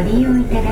ご利用いただ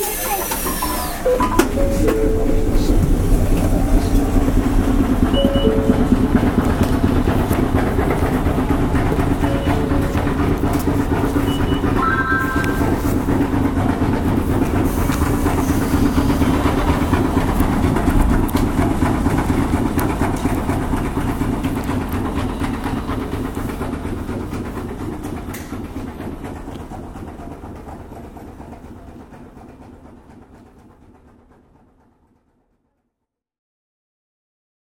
Thank you.